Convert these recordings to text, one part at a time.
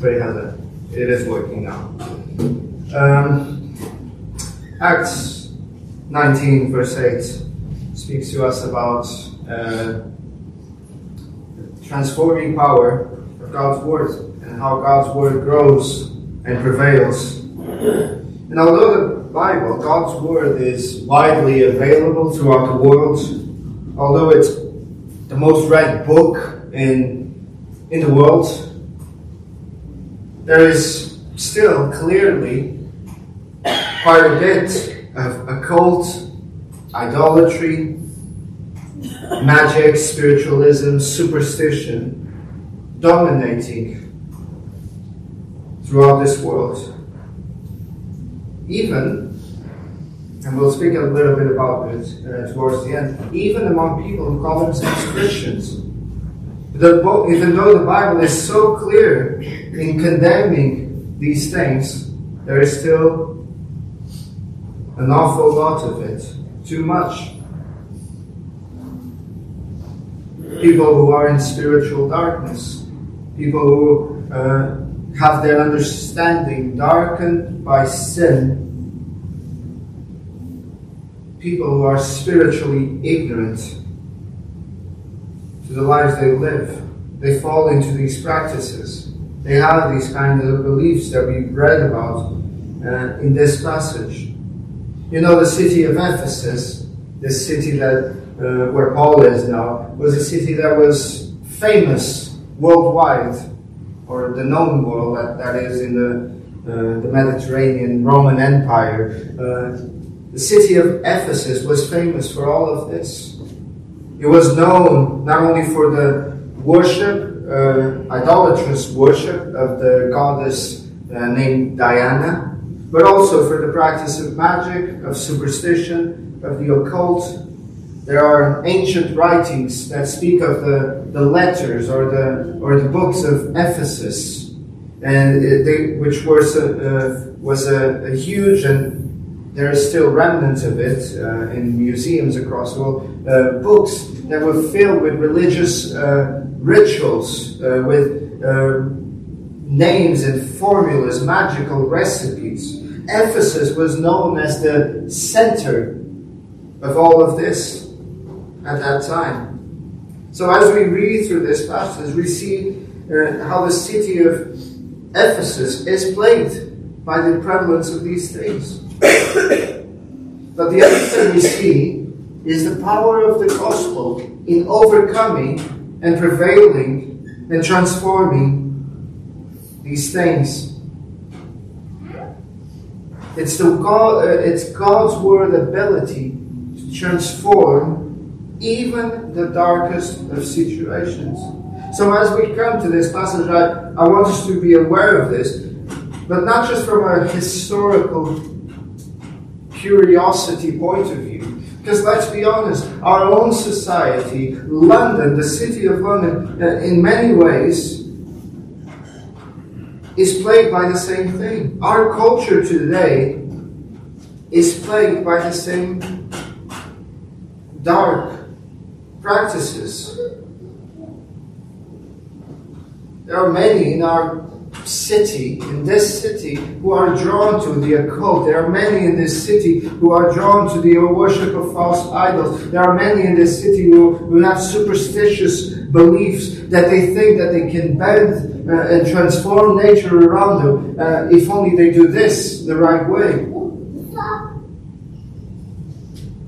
Pray Heather. It is working now. Um, Acts 19, verse 8, speaks to us about uh, transforming power of God's Word and how God's Word grows and prevails. And although the Bible, God's Word, is widely available throughout the world, although it's the most read book in, in the world, there is still clearly quite a bit of occult, idolatry, magic, spiritualism, superstition dominating throughout this world. Even, and we'll speak a little bit about it uh, towards the end, even among people who call themselves Christians. Even though the Bible is so clear in condemning these things, there is still an awful lot of it. Too much. People who are in spiritual darkness. People who uh, have their understanding darkened by sin. People who are spiritually ignorant to the lives they live. They fall into these practices. They have these kind of beliefs that we've read about uh, in this passage. You know, the city of Ephesus, the city that uh, where Paul is now, was a city that was famous worldwide, or the known world that, that is in the, uh, the Mediterranean Roman Empire. Uh, the city of Ephesus was famous for all of this. It was known not only for the worship, idolatrous worship of the goddess uh, named Diana, but also for the practice of magic, of superstition, of the occult. There are ancient writings that speak of the, the letters or the, or the books of Ephesus, and they, which was a, uh, was a, a, huge and there are still remnants of it uh, in museums across the world. Uh, books that were filled with religious uh, rituals, uh, with uh, names and formulas, magical recipes. Ephesus was known as the center of all of this at that time. So as we read through this passage, we see uh, how the city of Ephesus is plagued by the prevalence of these things. But the other thing we see is the power of the gospel in overcoming and prevailing and transforming these things. It's, the God, uh, it's God's word ability to transform even the darkest of situations. So as we come to this passage, I, I want us to be aware of this, but not just from a historical curiosity point of view. Because let's be honest, our own society, London, the city of London, uh, in many ways, is plagued by the same thing. Our culture today is plagued by the same dark practices. There are many in our city, in this city, who are drawn to the occult. There are many in this city who are drawn to the worship of false idols. There are many in this city who, who have superstitious beliefs that they think that they can bend uh, and transform nature around them uh, if only they do this the right way.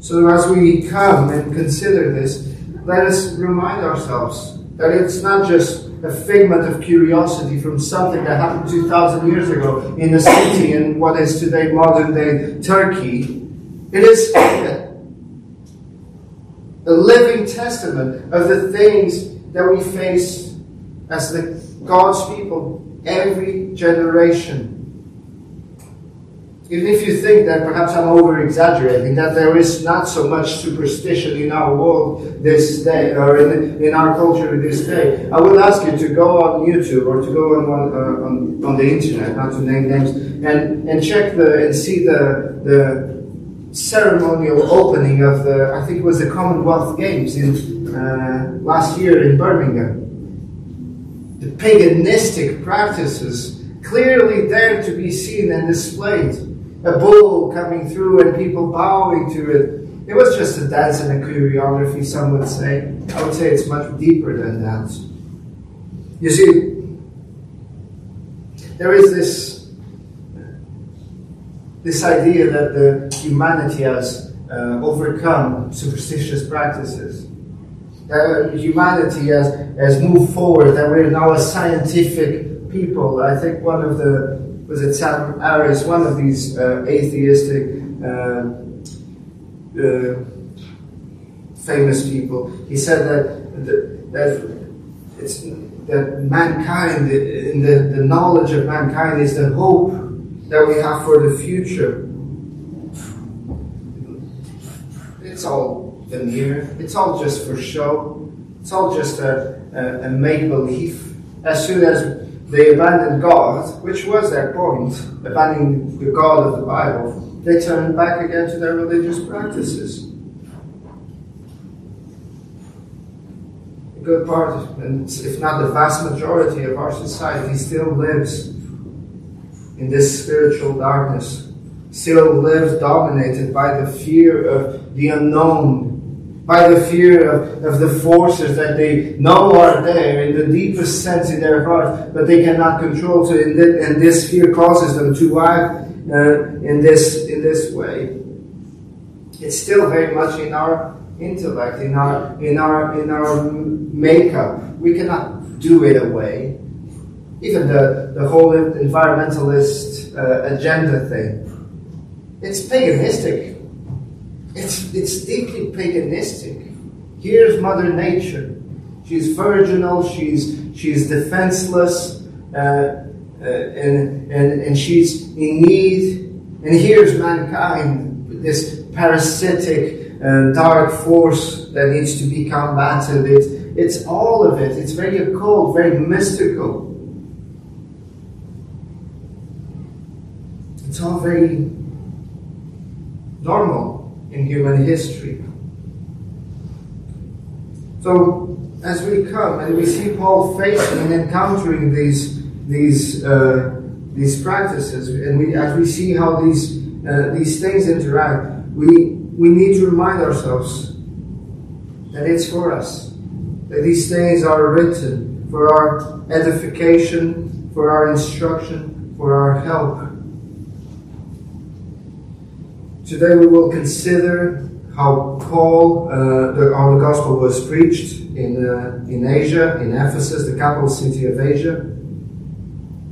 So as we come and consider this, let us remind ourselves that it's not just a figment of curiosity from something that happened 2,000 years ago in a city in what is today modern day Turkey. It is a living testament of the things that we face as the God's people every generation. Even if you think that perhaps I'm over exaggerating, that there is not so much superstition in our world this day, or in, in our culture this day, I would ask you to go on YouTube or to go on, uh, on, on the internet, not to name names, and, and check the, and see the, the ceremonial opening of the, I think it was the Commonwealth Games in uh, last year in Birmingham. the paganistic practices clearly there to be seen and displayed. A bull coming through and people bowing to it. It was just a dance and a choreography, some would say. I would say it's much deeper than that. You see, there is this, this idea that the humanity has uh, overcome superstitious practices. That humanity has, has moved forward, that we're now a scientific people. I think one of the, was it Sam Harris, one of these uh, atheistic uh, uh, famous people, he said that, that, that it's that mankind, in the, the knowledge of mankind, is the hope that we have for the future. It's all veneer, it's all just for show, it's all just a, a, a make believe. As soon as they abandoned God, which was their point, abandoning the God of the Bible, they turned back again to their religious practices. A good part, and if not the vast majority of our society, still lives in this spiritual darkness, still lives dominated by the fear of the unknown, by the fear of, of the forces that they know are there in the deepest sense in their heart, but they cannot control. So, and this fear causes them to act uh, in this in this way. It's still very much in our intellect, in our in our in our makeup. We cannot do it away. Even the, the whole environmentalist uh, agenda thing. It's paganistic. It's it's deeply paganistic. Here's Mother Nature. She's virginal. She's she's defenseless, uh, uh, and, and and she's in need. And here's mankind, this parasitic uh, dark force that needs to be combated. It's, it's all of it. It's very occult, very mystical. It's all very normal in human history. So, as we come and we see Paul facing and encountering these these uh, these practices, and we as we see how these uh, these things interact, we we need to remind ourselves that it's for us, that these things are written for our edification, for our instruction, for our help. Today we will consider how Paul, uh, the, how the gospel was preached in, uh, in Asia, in Ephesus, the capital city of Asia.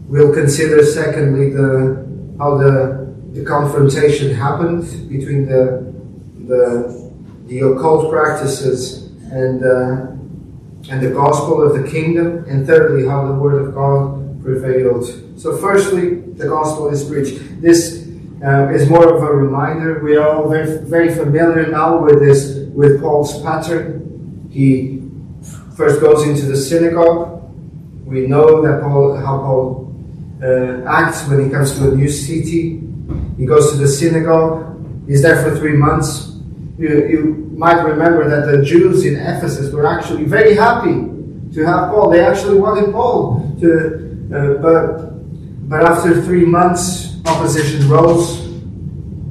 We'll consider, secondly, the, how the, the confrontation happened between the the, the occult practices and, uh, and the gospel of the kingdom, and thirdly, how the word of God prevailed. So, firstly, the gospel is preached. This uh, is more of a reminder. We are all very, very familiar now with this, with Paul's pattern. He first goes into the synagogue. We know that Paul, how Paul uh, acts when he comes to a new city. He goes to the synagogue. He's there for three months you, you might remember that the Jews in Ephesus were actually very happy to have Paul. They actually wanted Paul to, uh, but, but after three months, opposition rose.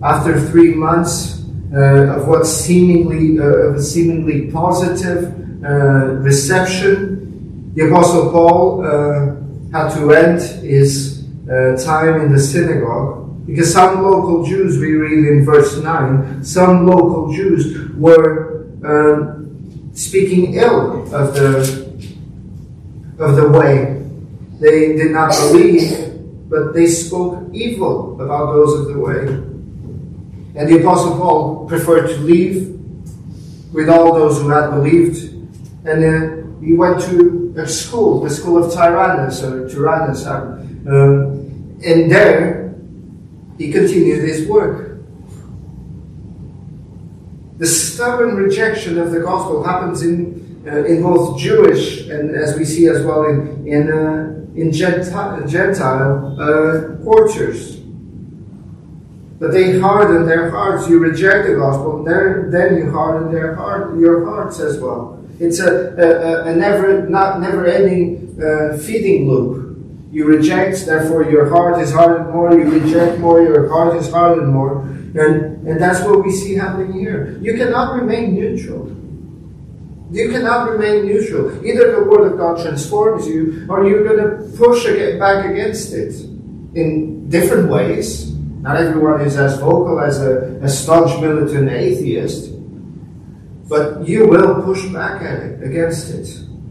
After three months uh, of what seemingly, uh, of a seemingly positive uh, reception, the Apostle Paul uh, had to end his uh, time in the synagogue because some local Jews, we read in verse 9, some local Jews were um, speaking ill of the, of the way. They did not believe, but they spoke evil about those of the way. And the Apostle Paul preferred to leave with all those who had believed. And then he went to a school, the school of Tyrannus, or Tyrannus. Um, and there, he continued his work. The stubborn rejection of the gospel happens in, uh, in both Jewish and, as we see as well, in, in, uh, in Gentile, Gentile uh, quarters. But they harden their hearts. You reject the gospel, then, then you harden their heart, your hearts as well. It's a, a, a never not never ending uh, feeding loop. You reject, therefore your heart is hardened more. You reject more, your heart is hardened more. And, and that's what we see happening here. You cannot remain neutral. You cannot remain neutral. Either the Word of God transforms you, or you're going to push back against it in different ways. Not everyone is as vocal as a, a staunch militant atheist, but you will push back at it, against it.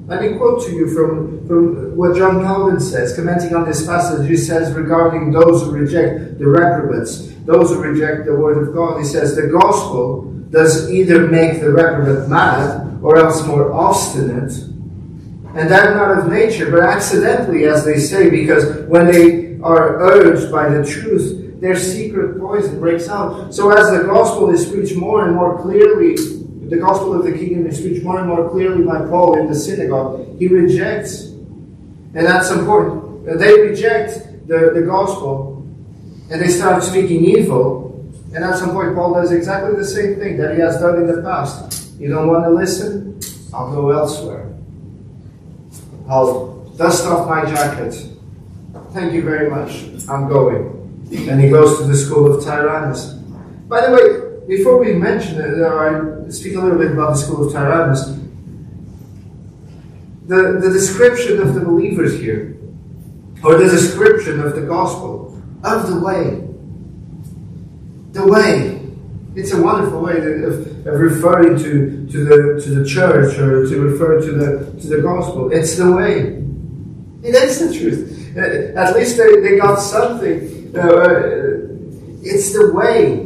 Let me quote to you from, from what John Calvin says, commenting on this passage. He says, regarding those who reject the reprobates, those who reject the word of God, he says, the gospel does either make the reprobate mad or else more obstinate. And that not of nature, but accidentally, as they say, because when they are urged by the truth, their secret poison breaks out. So as the gospel is preached more and more clearly the gospel of the kingdom is preached more and more clearly by Paul in the synagogue. He rejects, and that's important. They reject the, the gospel and they start speaking evil. And at some point, Paul does exactly the same thing that he has done in the past. You don't want to listen? I'll go elsewhere. I'll dust off my jacket. Thank you very much. I'm going. And he goes to the school of Tyrannus. By the way, before we mention it, I speak a little bit about the school of Tyrannus, the, the description of the believers here, or the description of the gospel, of the way, the way, it's a wonderful way of, of referring to, to, the, to the church or to refer to the, to the gospel. It's the way. It is the truth. Uh, at least they, they got something. Uh, it's the way.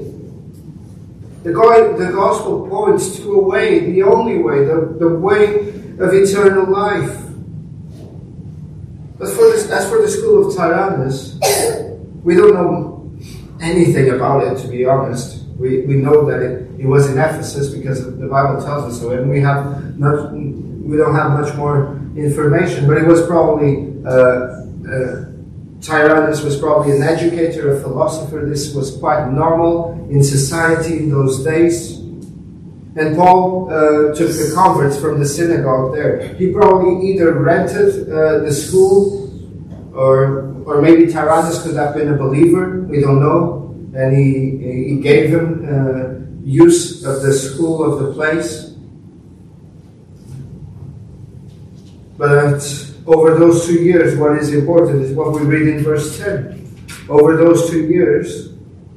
The, God, the gospel points to a way, the only way, the, the way of eternal life. As for, this, as for the school of Tyrannus, we don't know anything about it, to be honest. We, we know that it, it was in Ephesus because the Bible tells us so, and we have not, we don't have much more information, but it was probably uh, uh, Tyrannus was probably an educator, a philosopher. This was quite normal in society in those days. And Paul uh, took the converts from the synagogue there. He probably either rented uh, the school, or or maybe Tyrannus could have been a believer. We don't know. And he he gave him uh, use of the school of the place. But over those two years, what is important is what we read in verse 10. Over those two years,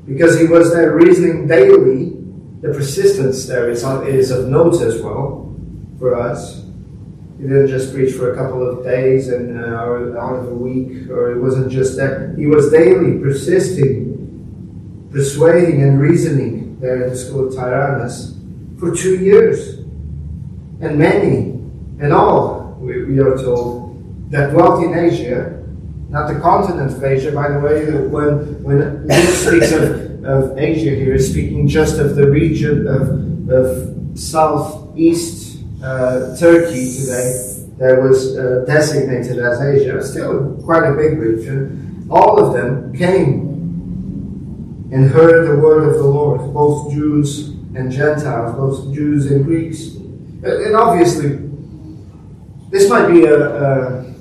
because he was there reasoning daily, the persistence there is, is of note as well for us. He didn't just preach for a couple of days and uh, or out of a week, or it wasn't just that. He was daily persisting, persuading, and reasoning there in the school of Tyrannus for two years. And many, and all, we, we are told, that dwelt in Asia, not the continent of Asia, by the way, when, when Luke speaks of, of Asia here, is speaking just of the region of, of southeast uh, Turkey today that was uh, designated as Asia, still quite a big region. All of them came and heard the word of the Lord, both Jews and Gentiles, both Jews and Greeks. And obviously, this might be a, a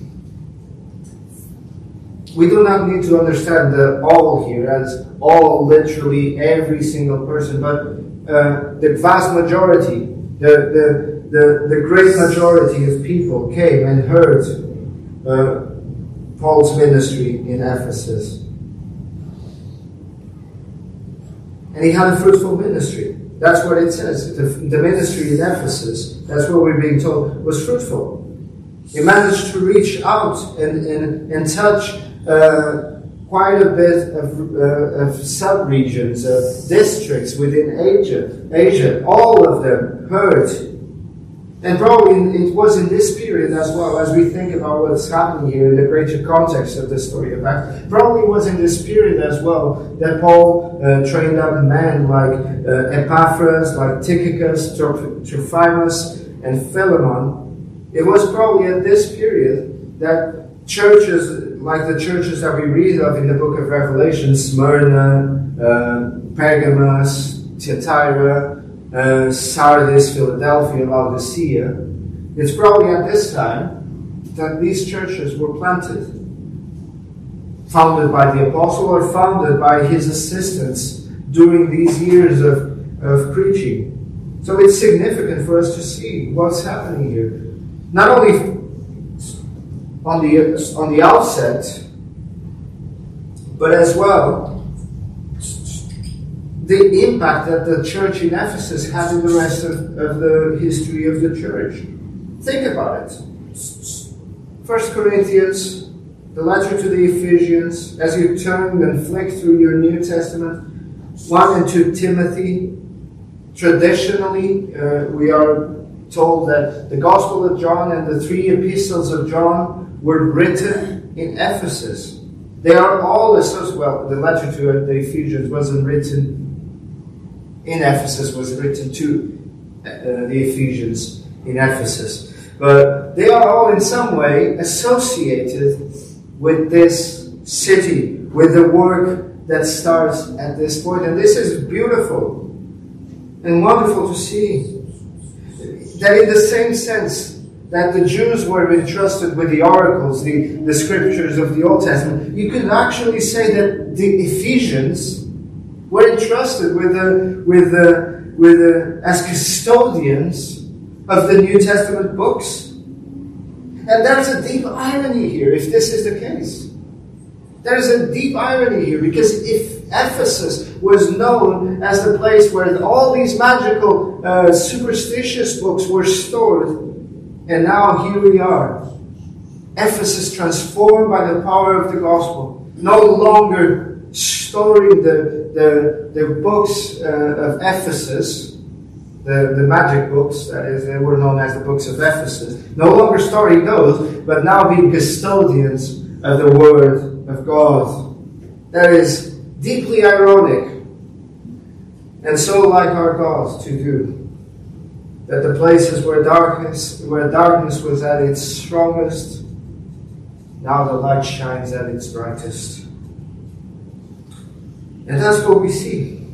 we do not need to understand the all here as all, literally every single person, but uh, the vast majority, the, the, the, the great majority of people came and heard uh, Paul's ministry in Ephesus. And he had a fruitful ministry. That's what it says. The, the ministry in Ephesus, that's what we're being told, was fruitful. He managed to reach out and, and, and touch uh, quite a bit of, uh, of sub-regions, of districts within Asia. Asia, all of them heard. And probably it was in this period as well, as we think about what's happening here in the greater context of the story of Acts. Probably was in this period as well that Paul uh, trained up men like uh, Epaphras, like Tychicus, Trophimus, and Philemon. It was probably at this period that churches like the churches that we read of in the book of Revelation Smyrna, uh, Pergamos, Thyatira, uh, Sardis, Philadelphia, Laodicea. It's probably at this time that these churches were planted, founded by the apostle or founded by his assistants during these years of, of preaching. So it's significant for us to see what's happening here. Not only on the, on the outset, but as well the impact that the church in Ephesus had in the rest of, of the history of the church. Think about it. First Corinthians, the letter to the Ephesians, as you turn and flick through your New Testament, 1 and 2 Timothy. Traditionally, uh, we are told that the Gospel of John and the three epistles of John were written in Ephesus. They are all associated, well, the letter to the Ephesians wasn't written in Ephesus, was written to uh, the Ephesians in Ephesus. But they are all in some way associated with this city, with the work that starts at this point. And this is beautiful and wonderful to see. That in the same sense that the Jews were entrusted with the oracles, the, the scriptures of the Old Testament, you could actually say that the Ephesians were entrusted with the, with the, with the, as custodians of the New Testament books. And there's a deep irony here if this is the case. There's a deep irony here because if Ephesus was known as the place where all these magical, uh, superstitious books were stored, and now here we are. Ephesus transformed by the power of the gospel, no longer storing the, the, the books uh, of Ephesus, the, the magic books, that is, they were known as the books of Ephesus, no longer storing those, but now being custodians of the Word of God. That is deeply ironic and so like our God to do. That the places where darkness, where darkness was at its strongest, now the light shines at its brightest. And that's what we see.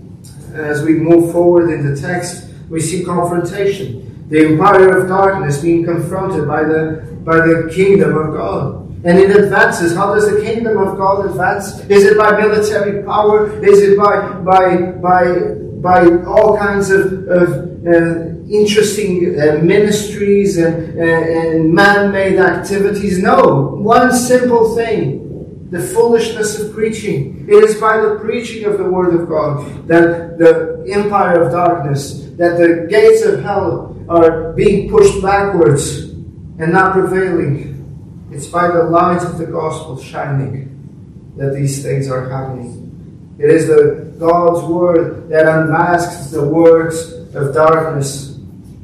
As we move forward in the text, we see confrontation. The empire of darkness being confronted by the, by the kingdom of God. And it advances. How does the kingdom of God advance? Is it by military power? Is it by by by by all kinds of, of uh, interesting uh, ministries and, uh, and man-made activities? No. One simple thing. The foolishness of preaching. It is by the preaching of the Word of God that the empire of darkness, that the gates of hell are being pushed backwards and not prevailing. It's by the light of the gospel shining that these things are happening. It is the God's word that unmasks the works of darkness.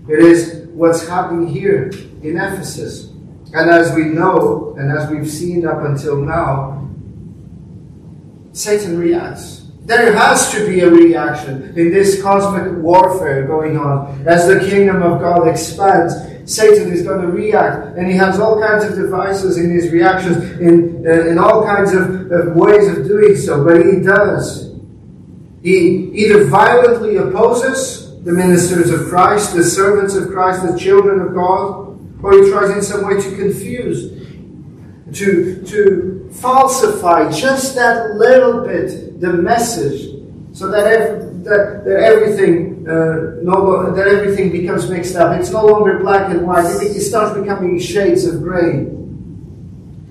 It is what's happening here in Ephesus. And as we know, and as we've seen up until now, Satan reacts. There has to be a reaction in this cosmic warfare going on as the kingdom of God expands Satan is going to react, and he has all kinds of devices in his reactions, in, uh, in all kinds of, of ways of doing so, but he does. He either violently opposes the ministers of Christ, the servants of Christ, the children of God, or he tries in some way to confuse, to, to falsify just that little bit the message, so that, every, that, that everything uh, no, that everything becomes mixed up. It's no longer black and white. It, it starts becoming shades of grey.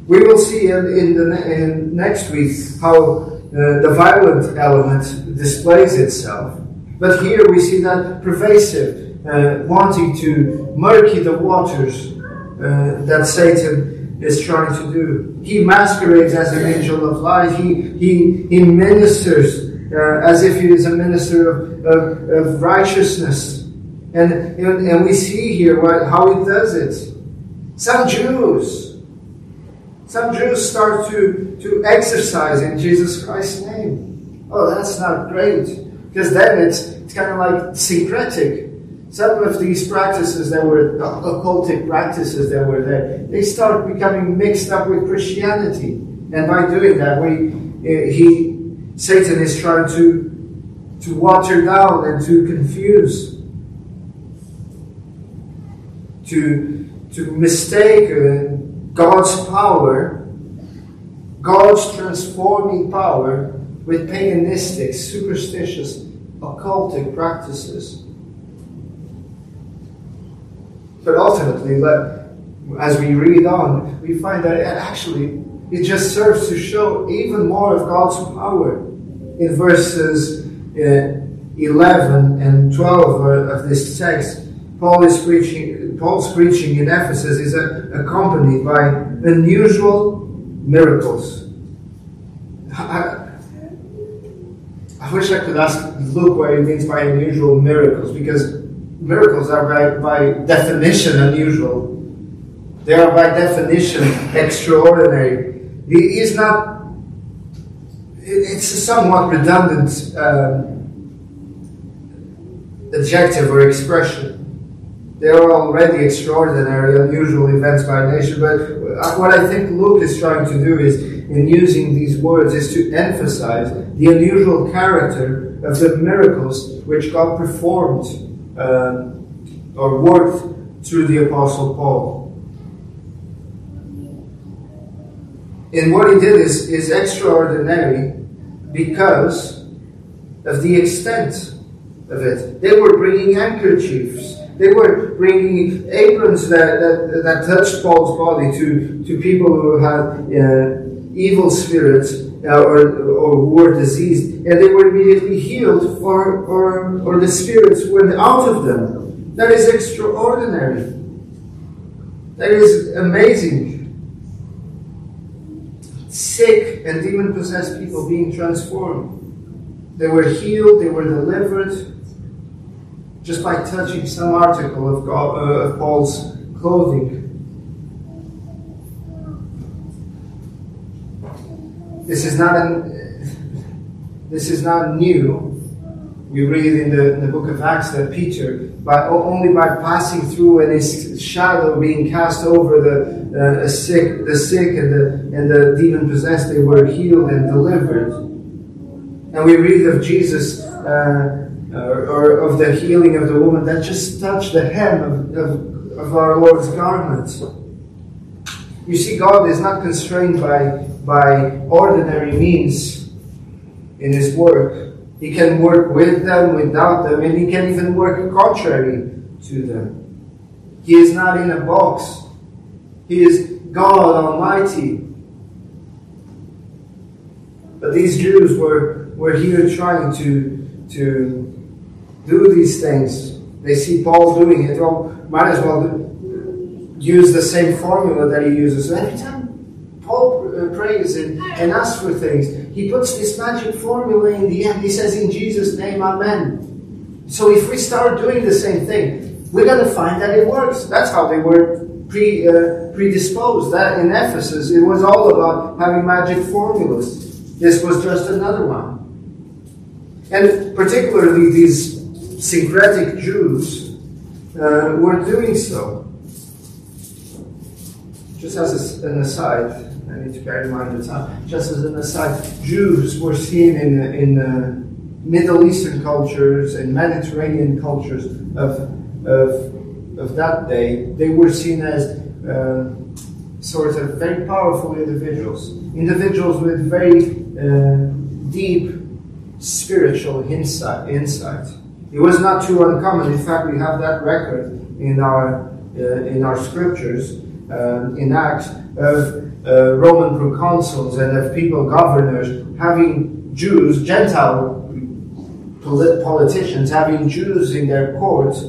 We will see in, in the in next week how uh, the violent element displays itself. But here we see that pervasive, uh, wanting to murky the waters uh, that Satan is trying to do. He masquerades as an angel of light. He, he, he ministers uh, as if he is a minister of, of, of righteousness. And, and, and, we see here what, how he does it. Some Jews, some Jews start to, to exercise in Jesus Christ's name. Oh, that's not great. Because then it's, it's kind of like syncretic. Some of these practices that were occultic practices that were there, they start becoming mixed up with Christianity. And by doing that, we, uh, he, Satan is trying to, to water down and to confuse, to, to mistake uh, God's power, God's transforming power with paganistic, superstitious, occultic practices. But ultimately, as we read on, we find that actually it just serves to show even more of God's power. In verses uh, 11 and 12 of this text, Paul is preaching, Paul's preaching in Ephesus is accompanied by unusual miracles. I, I wish I could ask Luke what he means by unusual miracles, because miracles are by, by definition unusual. They are by definition extraordinary. He is not, it's a somewhat redundant um, adjective or expression. They are already extraordinary, unusual events by nature, but what I think Luke is trying to do is, in using these words, is to emphasize the unusual character of the miracles which God performed um, or worked through the Apostle Paul. And what he did is, is extraordinary because of the extent of it. They were bringing handkerchiefs. They were bringing aprons that, that, that touched Paul's body to, to people who had uh, evil spirits uh, or, or who were diseased, and they were immediately healed, or, or, or the spirits went out of them. That is extraordinary. That is amazing sick and demon possessed people being transformed. They were healed, they were delivered just by touching some article of, God, uh, of Paul's clothing. This is not an, this is not new. We read in the, in the book of Acts that Peter, by only by passing through and his shadow being cast over the uh, sick, the sick and the and the demon possessed, they were healed and delivered. And we read of Jesus, uh, or, or, of the healing of the woman that just touched the hem of, of, of our Lord's garment. You see, God is not constrained by, by ordinary means in His work. He can work with them, without them, and he can even work contrary to them. He is not in a box. He is God Almighty. But these Jews were, were here trying to, to do these things. They see Paul doing it. Well, might as well use the same formula that he uses. Every time Paul uh, prays and, and asks for things, he puts this magic formula in the end. He says, In Jesus' name, Amen. So if we start doing the same thing, we're going to find that it works. That's how they were pre, uh, predisposed. That in Ephesus, it was all about having magic formulas. This was just another one. And particularly these syncretic Jews uh, were doing so. Just as an aside, I need to bear in mind the time. Just as an aside, Jews were seen in, in uh, Middle Eastern cultures and Mediterranean cultures of, of, of that day, they were seen as uh, sort of very powerful individuals, individuals with very uh, deep spiritual insight, insight. It was not too uncommon. In fact, we have that record in our uh, in our scriptures um, in Acts of uh, Roman proconsuls and of people governors having Jews, Gentile polit- politicians, having Jews in their courts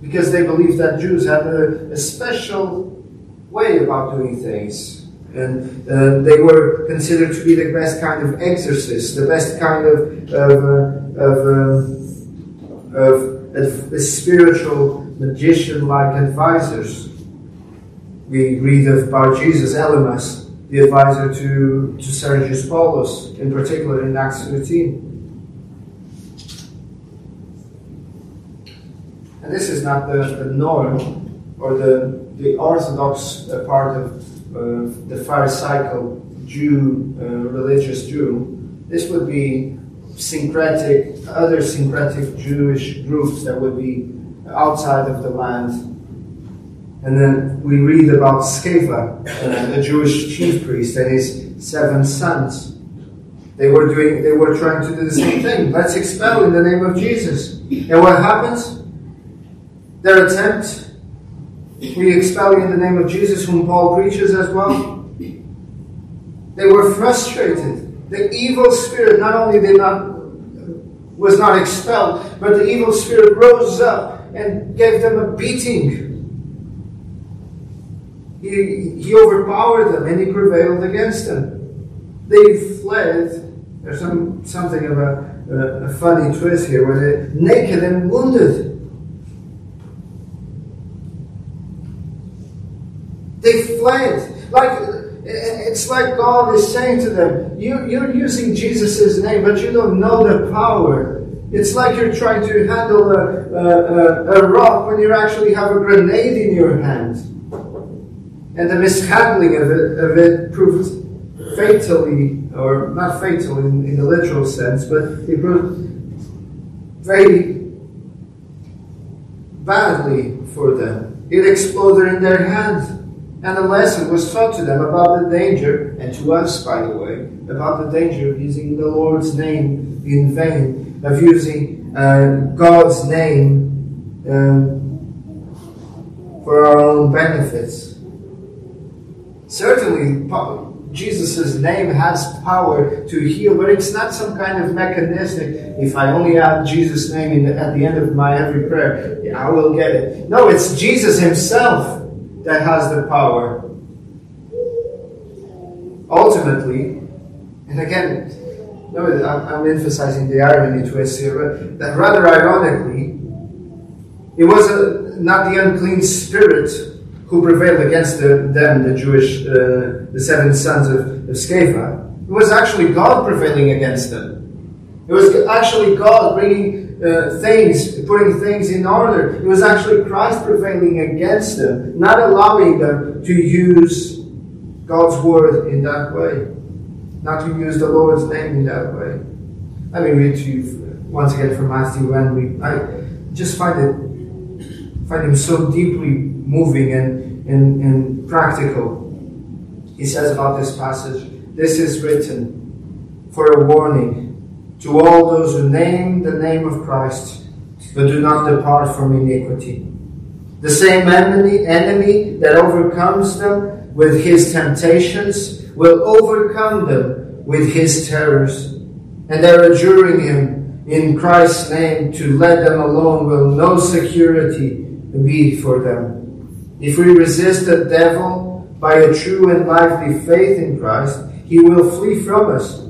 because they believed that Jews had a, a special way about doing things. And uh, they were considered to be the best kind of exorcists, the best kind of, of, uh, of, um, of, of spiritual magician like advisors we read of Bar Jesus Elymas, the advisor to, to Sergius Paulus, in particular in Acts 13. And this is not the, the norm or the, the orthodox uh, part of uh, the Pharisaical Jew, uh, religious Jew. This would be syncretic, other syncretic Jewish groups that would be outside of the land And then we read about Sceva, uh, a Jewish chief priest, and his seven sons. They were doing, they were trying to do the same thing. Let's expel in the name of Jesus. And what happens? Their attempt, we expel in the name of Jesus, whom Paul preaches as well. They were frustrated. The evil spirit not only did not was not expelled, but the evil spirit rose up and gave them a beating. He, he overpowered them and he prevailed against them. They fled. There's some something of a, a, a funny twist here where they're naked and wounded. They fled. Like it's like God is saying to them, you, You're using Jesus' name, but you don't know the power. It's like you're trying to handle a, a, a, rock when you actually have a grenade in your hand. And the mishandling of it, of it proved fatally, or not fatal in, in the literal sense, but it proved very badly for them. It exploded in their hands, And a lesson was taught to them about the danger, and to us, by the way, about the danger of using the Lord's name in vain, of using uh, God's name um, for our own benefits. Certainly, Jesus' name has power to heal, but it's not some kind of mechanistic. If I only add Jesus' name the, at the end of my every prayer, yeah, I will get it. No, it's Jesus Himself that has the power. Ultimately, and again, no, I'm, emphasizing the irony twist here, but that rather ironically, it was a, not the unclean spirit who prevailed against the, them, the Jewish, uh, the seven sons of, of Sceva. It was actually God prevailing against them. It was actually God bringing uh, things, putting things in order. It was actually Christ prevailing against them, not allowing them to use God's word in that way, not to use the Lord's name in that way. Let me read to you once again from Matthew Henry. I just find it find him so deeply moving and, and, and practical. He says about this passage, this is written for a warning to all those who name the name of Christ, but do not depart from iniquity. The same enemy, enemy that overcomes them with his temptations will overcome them with his terrors. And they're adjuring him in Christ's name to let them alone will no security be for them. If we resist the devil by a true and lively faith in Christ, he will flee from us.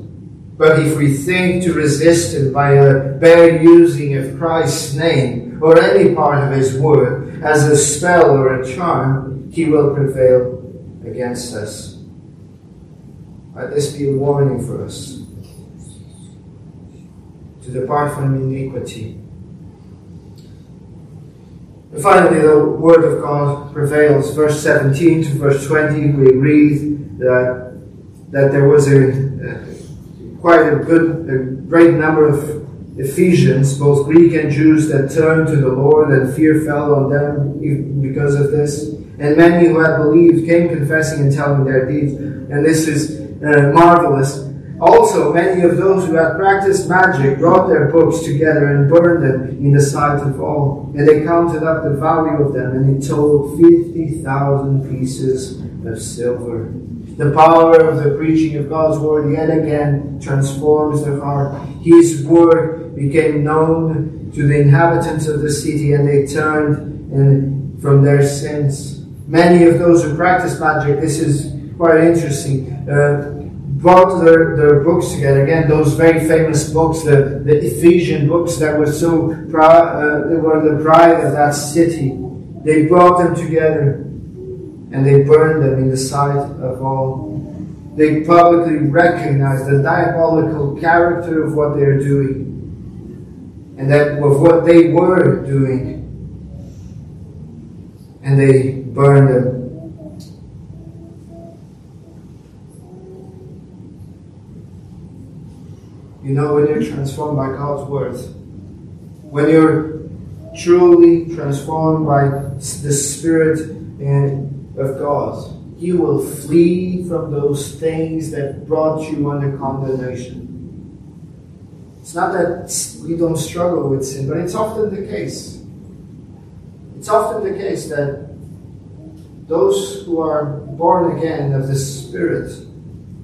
But if we think to resist him by a bare using of Christ's name or any part of his word as a spell or a charm, he will prevail against us. Let this be a warning for us to depart from iniquity. And finally, the word of God prevails. Verse 17 to verse 20, we read that, that there was a quite a good, a great number of Ephesians, both Greek and Jews, that turned to the Lord and fear fell on them because of this. And many who had believed came confessing and telling their deeds. And this is uh, marvelous. Also, many of those who had practiced magic brought their books together and burned them in the sight of all. And they counted up the value of them, and it totaled 50,000 pieces of silver. The power of the preaching of God's word yet again transforms the heart. His word became known to the inhabitants of the city, and they turned from their sins. Many of those who practice magic, this is quite interesting, uh, brought their, their books together. Again, those very famous books, the, the Ephesian books that were so proud, uh, they were the pride of that city. They brought them together and they burned them in the sight of all. They publicly recognized the diabolical character of what they're doing and that of what they were doing. And they burned them. You know, when you're transformed by God's word, when you're truly transformed by the Spirit in, of God, you will flee from those things that brought you under condemnation. It's not that we don't struggle with sin, but it's often the case. It's often the case that those who are born again of the Spirit,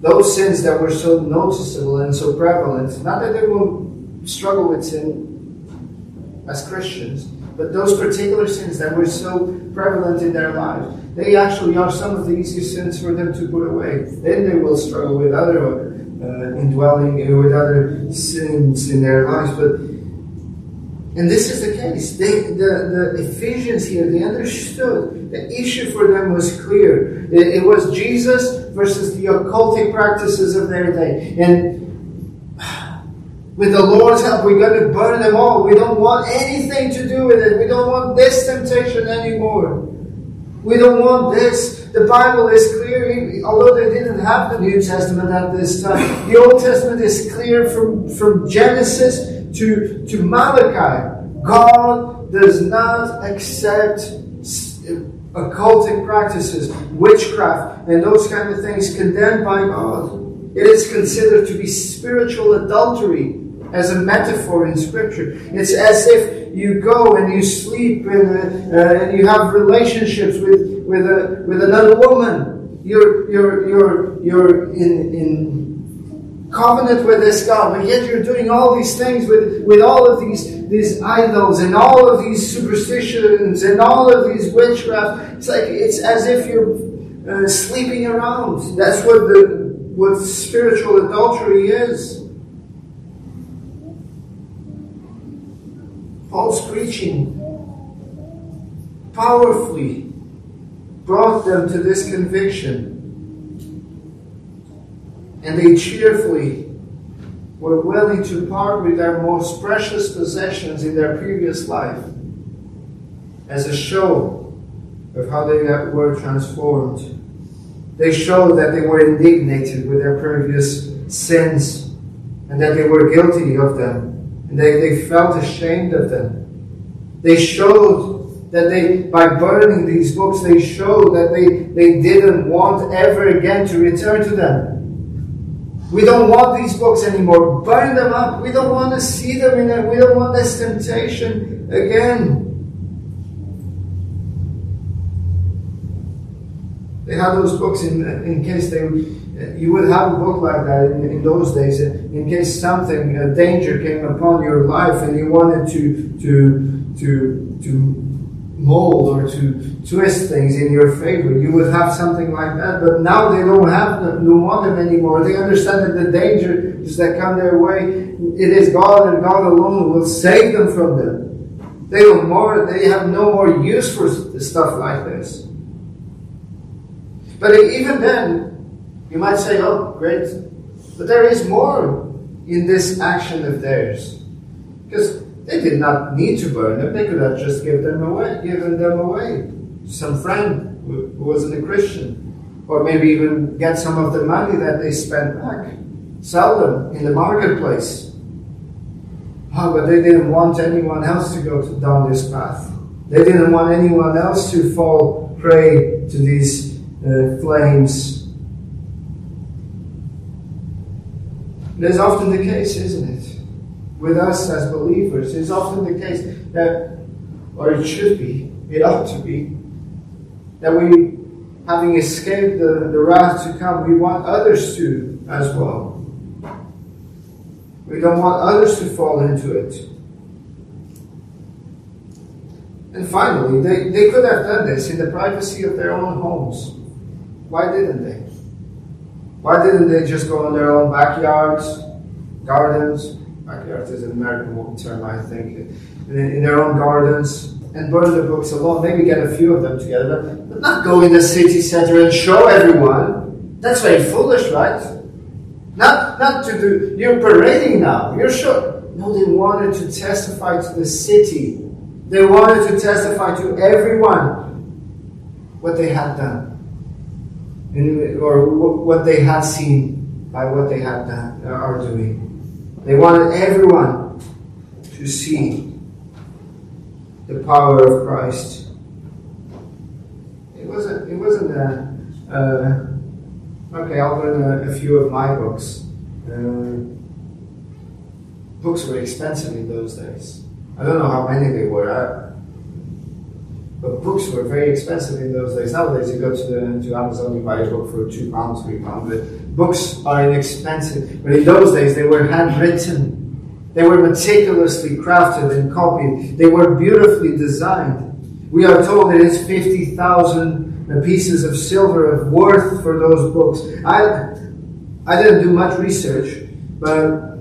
those sins that were so noticeable and so prevalent, not that they will struggle with sin as Christians, but those particular sins that were so prevalent in their lives, they actually are some of the easiest sins for them to put away. Then they will struggle with other uh, indwelling, with other sins in their lives. But and this is the case. They, the, the Ephesians here, they understood the issue for them was clear. It, it was Jesus versus the occultic practices of their day. And with the Lord's help, we're going to burn them all. We don't want anything to do with it. We don't want this temptation anymore. We don't want this. The Bible is clear, although they didn't have the New Testament at this time. The Old Testament is clear from, from Genesis to, to Malachi, God does not accept occultic practices, witchcraft, and those kind of things condemned by God. It is considered to be spiritual adultery as a metaphor in Scripture. It's as if you go and you sleep and, uh, and you have relationships with, with, a, with another woman. You're, you're, you're, you're in, in covenant with this God, but yet you're doing all these things with, with all of these, these idols and all of these superstitions and all of these witchcraft. It's like it's as if you're uh, sleeping around. That's what the what spiritual adultery is. Paul's preaching powerfully brought them to this conviction and they cheerfully were willing to part with their most precious possessions in their previous life as a show of how they were transformed. They showed that they were indignated with their previous sins and that they were guilty of them and they, they felt ashamed of them. They showed that they, by burning these books, they showed that they, they didn't want ever again to return to them. We don't want these books anymore. Burn them up. We don't want to see them in it. We don't want this temptation again. They had those books in, in case they you would have a book like that in, in those days in case something a danger came upon your life and you wanted to to to to mold or to twist things in your favor. You would have something like that, but now they don't have them, don't want them anymore. They understand that the danger is that come their way, it is God and God alone will save them from them. They don't more, they have no more use for stuff like this. But even then, you might say, oh, great. But there is more in this action of theirs. Because they did not need to burn them. They could have just given them away, given them away to some friend who, who wasn't a Christian, or maybe even get some of the money that they spent back, sell them in the marketplace. Oh, but they didn't want anyone else to go to, down this path. They didn't want anyone else to fall prey to these uh, flames. It is often the case, isn't it? With us as believers. It's often the case that, or it should be, it ought to be, that we, having escaped the, the wrath to come, we want others to as well. We don't want others to fall into it. And finally, they, they could have done this in the privacy of their own homes. Why didn't they? Why didn't they just go in their own backyards, gardens, is an American term, I think, in, in their own gardens and burn the books alone. Maybe get a few of them together, but not go in the city center and show everyone. That's very foolish, right? Not, not to do, you're parading now, you're sure. No, they wanted to testify to the city. They wanted to testify to everyone what they had done. Or what they had seen by what they had done, uh, are doing. They wanted everyone to see the power of Christ. it wasn't It wasn't a, okay. I'll burn a, a, few of my books. Uh, books were expensive in those days. I don't know how many they were, I, but books were very expensive in those days. Nowadays, you go to the to Amazon, you buy a book for two pounds, three pounds. But books are inexpensive. But in those days, they were handwritten. They were meticulously crafted and copied. They were beautifully designed. We are told that it is 50,000 pieces of silver of worth for those books. I, I didn't do much research, but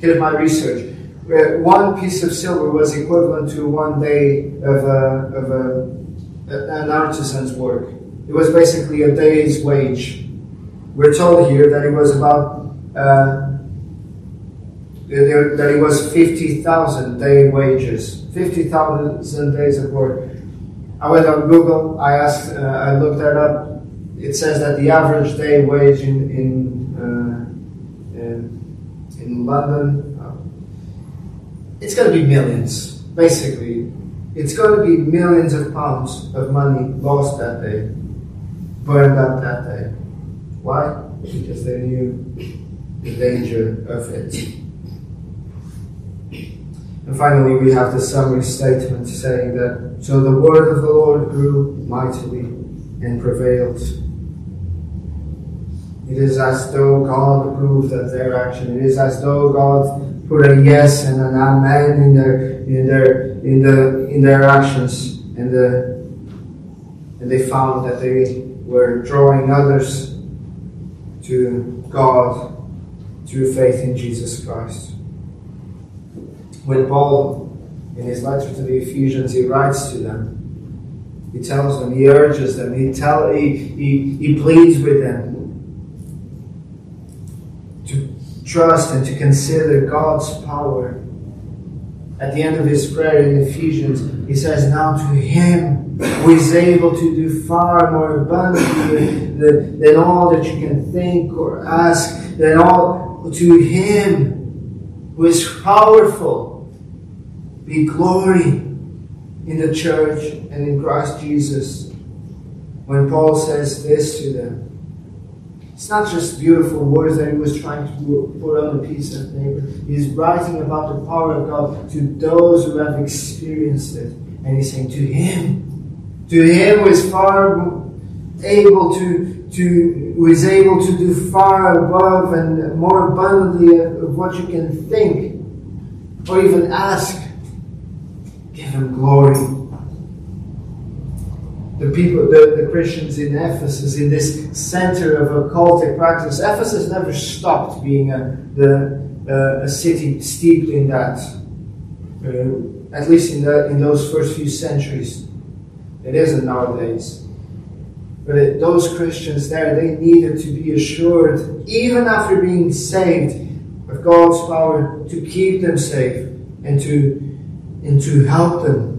here's my research. One piece of silver was equivalent to one day of, a, of a, an artisan's work. It was basically a day's wage. We're told here that it was about uh, that it was 50,000 day wages, 50,000 days of work. I went on Google, I asked, uh, I looked that up. It says that the average day wage in, in, uh, in, London, it's going to be millions, basically. It's going to be millions of pounds of money lost that day, burned up that day. Why? Because they knew the danger of it. And finally, we have the summary statement saying that so the word of the Lord grew mightily and prevailed. It is as though God approved of their action. It is as though God put a yes and an amen in their in their in the in their actions, and the and they found that they were drawing others to God through faith in Jesus Christ. When Paul, in his letter to the Ephesians, he writes to them, he tells them, he urges them, he, tell, he, he, he pleads with them to trust and to consider God's power. At the end of his prayer in Ephesians, he says, Now to him who is able to do far more abundantly than, than all that you can think or ask, than all to him who is powerful be glory in the church and in Christ Jesus. When Paul says this to them, it's not just beautiful words that he was trying to put on the piece of paper. He's writing about the power of God to those who have experienced it. And he's saying, To him, to him who is far able to, to who is able to do far above and more abundantly of what you can think or even ask Give him glory. The people, the, the Christians in Ephesus, in this center of occultic practice, Ephesus never stopped being a, the, uh, a city steeped in that. Uh, at least in, the, in those first few centuries. It isn't nowadays. But it, those Christians there, they needed to be assured, even after being saved, of God's power to keep them safe and to and to help them.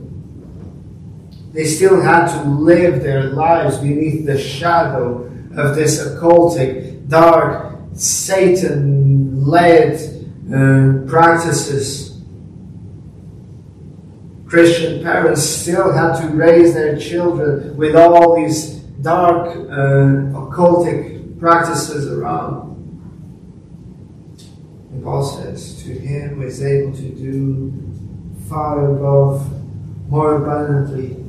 They still had to live their lives beneath the shadow of this occultic, dark, Satan led uh, practices. Christian parents still had to raise their children with all these dark, uh, occultic practices around. And Paul says, To him is able to do far above, more abundantly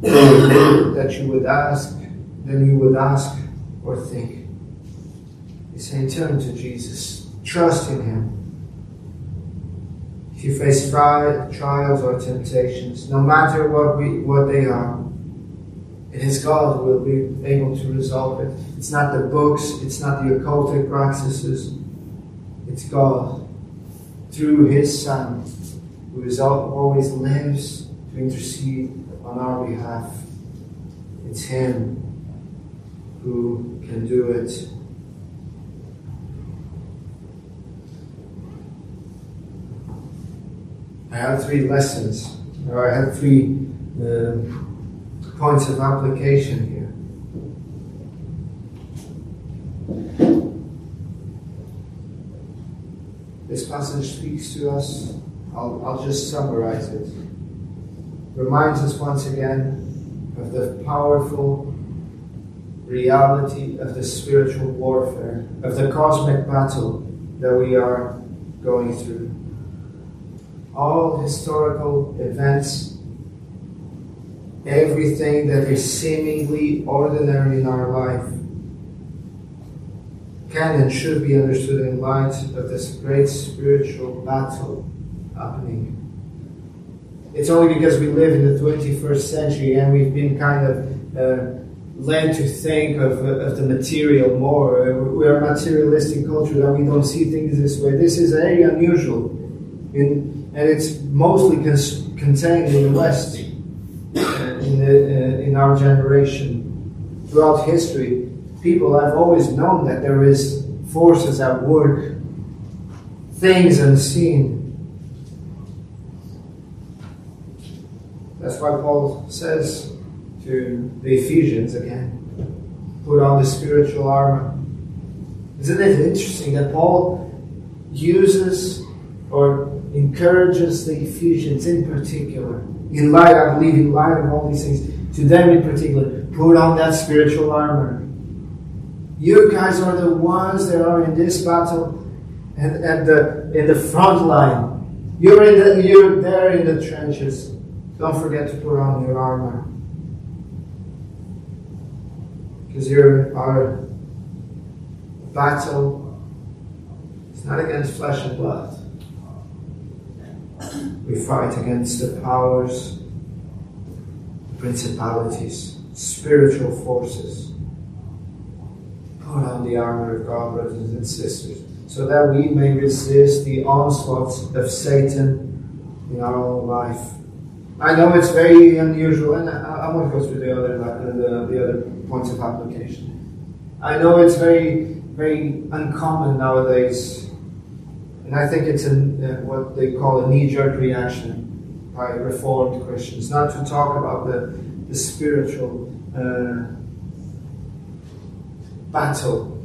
that you would ask, than you would ask or think. He's saying, turn to Jesus. Trust in Him. If you face trials or temptations, no matter what we what they are, it is God who will be able to resolve it. It's not the books, it's not the occultic practices. It's God through His Son who is always lives to intercede on our behalf. It's Him who can do it. I have three lessons, or I have three uh, points of application here. This passage speaks to us I'll, I'll just summarize it. Reminds us once again of the powerful reality of the spiritual warfare, of the cosmic battle that we are going through. All historical events, everything that is seemingly ordinary in our life, can and should be understood in light of this great spiritual battle happening. It's only because we live in the 21st century and we've been kind of uh, led to think of, of the material more. We are a materialistic culture that we don't see things this way. This is very unusual. In, and it's mostly contained in the West, uh, in, the, uh, in our generation. Throughout history, people have always known that there is forces at work, things unseen. That's why Paul says to the Ephesians again, put on the spiritual armor. Isn't it interesting that Paul uses or encourages the Ephesians in particular, in light, I believe, in light of all these things, to them in particular, put on that spiritual armor. You guys are the ones that are in this battle and at the in the front line. You're in the, you're there in the trenches. Don't forget to put on your armor. Because your our battle is not against flesh and blood. We fight against the powers, principalities, spiritual forces. Put on the armor of God, brothers and sisters, so that we may resist the onslaughts of Satan in our own life. I know it's very unusual, and I, I won't go through the other the, the other points of application. I know it's very very uncommon nowadays, and I think it's a, uh, what they call a knee-jerk reaction by Reformed Christians, not to talk about the the spiritual uh, battle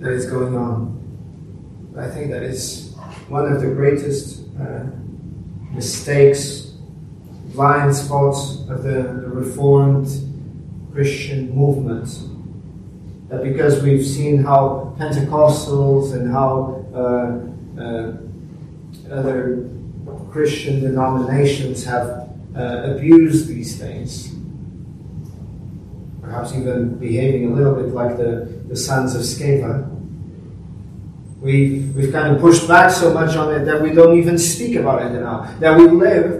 that is going on. I think that is one of the greatest uh, mistakes blind spots of the, the Reformed Christian movement. That because we've seen how Pentecostals and how uh, uh, other Christian denominations have uh, abused these things, perhaps even behaving a little bit like the, the sons of Sceva. We've, we've kind of pushed back so much on it that we don't even speak about it now. That we live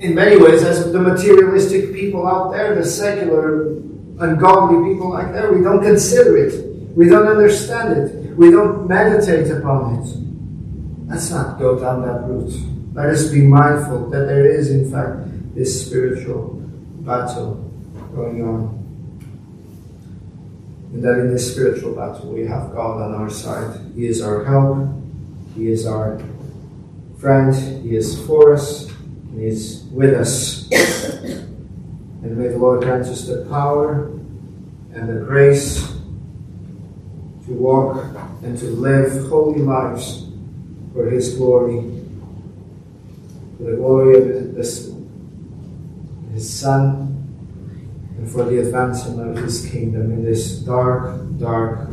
in many ways, as the materialistic people out there, the secular, ungodly people like that, we don't consider it. We don't understand it. We don't meditate upon it. Let's not go down that route. Let us be mindful that there is, in fact, this spiritual battle going on. And that in this spiritual battle we have God on our side. He is our help. He is our friend. He is for us. Is with us. and may the Lord grant us the power and the grace to walk and to live holy lives for His glory, for the glory of His, His Son, and for the advancement of His kingdom in this dark, dark